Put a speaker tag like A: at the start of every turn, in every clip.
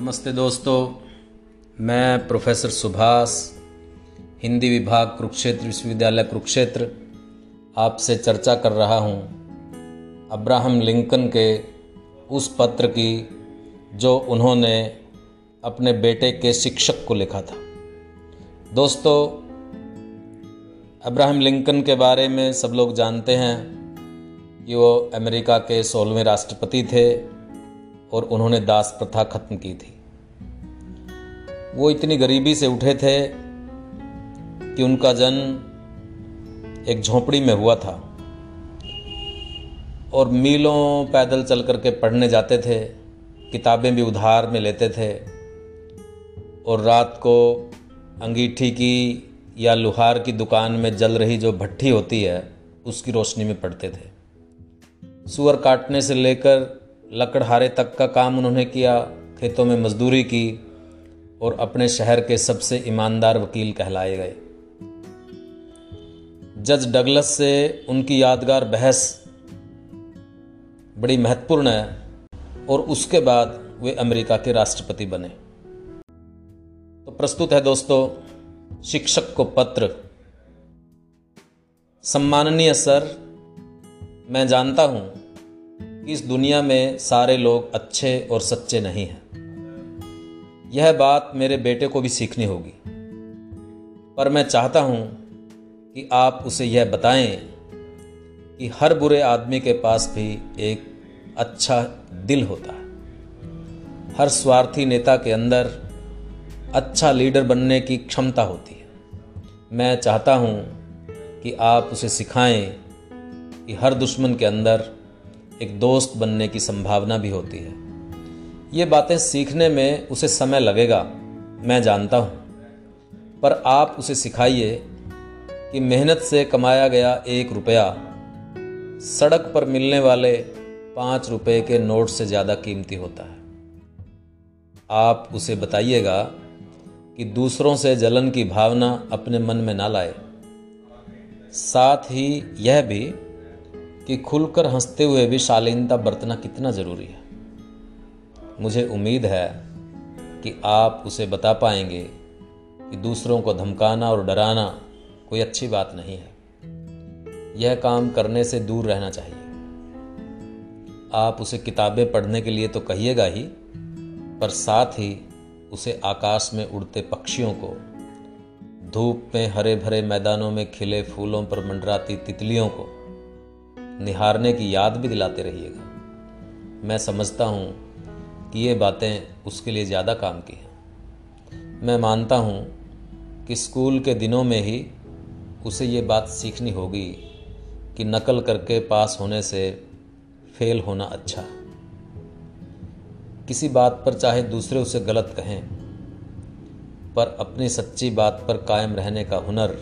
A: नमस्ते दोस्तों, मैं प्रोफेसर सुभाष, हिंदी विभाग कुरुक्षेत्र विश्वविद्यालय कुरुक्षेत्र, आपसे चर्चा कर रहा हूँ अब्राहम लिंकन के उस पत्र की, जो उन्होंने अपने बेटे के शिक्षक को लिखा था। दोस्तों, अब्राहम लिंकन के बारे में सब लोग जानते हैं कि वो अमेरिका के सोलहवें राष्ट्रपति थे। और उन्होंने दास प्रथा खत्म की थी। वो इतनी गरीबी से उठे थे कि उनका जन्म एक झोंपड़ी में हुआ था और मीलों पैदल चल करके पढ़ने जाते थे, किताबें भी उधार में लेते थे और रात को अंगीठी की या लुहार की दुकान में जल रही जो भट्टी होती है, उसकी रोशनी में पढ़ते थे। सुअर काटने से लेकर लकड़हारे तक का काम उन्होंने किया, खेतों में मजदूरी की और अपने शहर के सबसे ईमानदार वकील कहलाए गए। जज डगलस से उनकी यादगार बहस बड़ी महत्वपूर्ण है और उसके बाद वे अमेरिका के राष्ट्रपति बने। तो प्रस्तुत है दोस्तों, शिक्षक को पत्र। सम्माननीय सर, मैं जानता हूँ इस दुनिया में सारे लोग अच्छे और सच्चे नहीं हैं। यह बात मेरे बेटे को भी सीखनी होगी। पर मैं चाहता हूँ कि आप उसे यह बताएँ कि हर बुरे आदमी के पास भी एक अच्छा दिल होता है। हर स्वार्थी नेता के अंदर अच्छा लीडर बनने की क्षमता होती है। मैं चाहता हूँ कि आप उसे सिखाएँ कि हर दुश्मन के अंदर एक दोस्त बनने की संभावना भी होती है। ये बातें सीखने में उसे समय लगेगा, मैं जानता हूँ। पर आप उसे सिखाइए कि मेहनत से कमाया गया एक रुपया सड़क पर मिलने वाले पाँच रुपये के नोट से ज़्यादा कीमती होता है। आप उसे बताइएगा कि दूसरों से जलन की भावना अपने मन में ना लाए। साथ ही यह भी कि खुलकर हँसते हुए भी शालीनता बरतना कितना ज़रूरी है। मुझे उम्मीद है कि आप उसे बता पाएँगे कि दूसरों को धमकाना और डराना कोई अच्छी बात नहीं है। यह काम करने से दूर रहना चाहिए। आप उसे किताबें पढ़ने के लिए तो कहिएगा ही, पर साथ ही उसे आकाश में उड़ते पक्षियों को, धूप में हरे भरे मैदानों में खिले फूलों पर मंडराती तितलियों को निहारने की याद भी दिलाते रहिएगा। मैं समझता हूँ कि ये बातें उसके लिए ज़्यादा काम की हैं। मैं मानता हूँ कि स्कूल के दिनों में ही उसे ये बात सीखनी होगी कि नकल करके पास होने से फेल होना अच्छा किसी बात पर चाहे दूसरे उसे गलत कहें, पर अपनी सच्ची बात पर कायम रहने का हुनर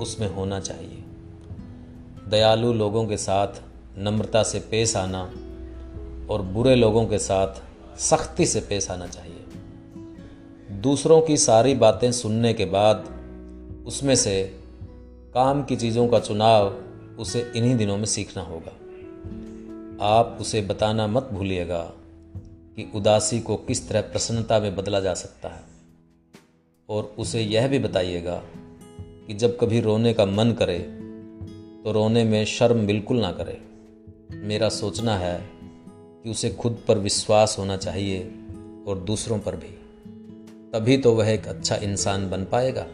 A: उसमें होना चाहिए। दयालु लोगों के साथ नम्रता से पेश आना और बुरे लोगों के साथ सख्ती से पेश आना चाहिए। दूसरों की सारी बातें सुनने के बाद उसमें से काम की चीज़ों का चुनाव उसे इन्हीं दिनों में सीखना होगा। आप उसे बताना मत भूलिएगा कि उदासी को किस तरह प्रसन्नता में बदला जा सकता है। और उसे यह भी बताइएगा कि जब कभी रोने का मन करे तो रोने में शर्म बिल्कुल ना करे। मेरा सोचना है कि उसे खुद पर विश्वास होना चाहिए और दूसरों पर भी। तभी तो वह एक अच्छा इंसान बन पाएगा।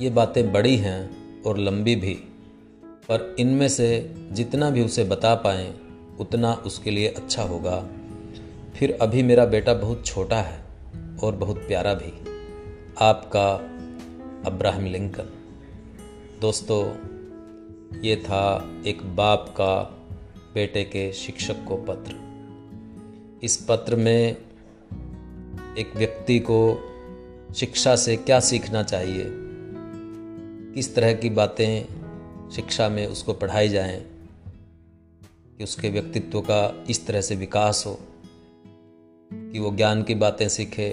A: ये बातें बड़ी हैं और लंबी भी, पर इनमें से जितना भी उसे बता पाएँ, उतना उसके लिए अच्छा होगा। फिर अभी मेरा बेटा बहुत छोटा है और बहुत प्यारा भी। आपका अब्राहम लिंकन। दोस्तों ये था एक बाप का बेटे के शिक्षक को पत्र। इस पत्र में एक व्यक्ति को शिक्षा से क्या सीखना चाहिए? किस तरह की बातें शिक्षा में उसको पढ़ाई जाएँ? कि उसके व्यक्तित्व का इस तरह से विकास हो? कि वो ज्ञान की बातें सीखे,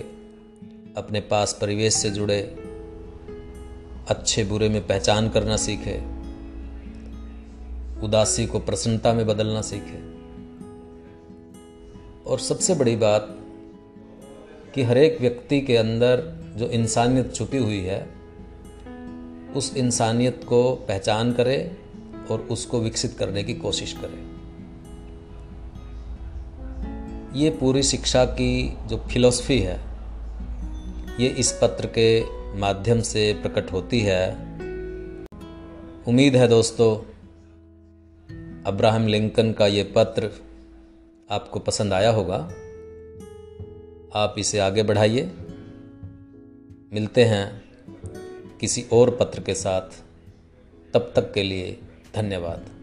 A: अपने पास परिवेश से जुड़े, अच्छे बुरे में पहचान करना सीखे? उदासी को प्रसन्नता में बदलना सीखे। और सबसे बड़ी बात कि हर एक व्यक्ति के अंदर जो इंसानियत छुपी हुई है, उस इंसानियत को पहचान करे और उसको विकसित करने की कोशिश करे। ये पूरी शिक्षा की जो फिलॉसफी है, ये इस पत्र के माध्यम से प्रकट होती है। उम्मीद है दोस्तों अब्राहम लिंकन का ये पत्र आपको पसंद आया होगा। आप इसे आगे बढ़ाइए। मिलते हैं किसी और पत्र के साथ। तब तक के लिए धन्यवाद।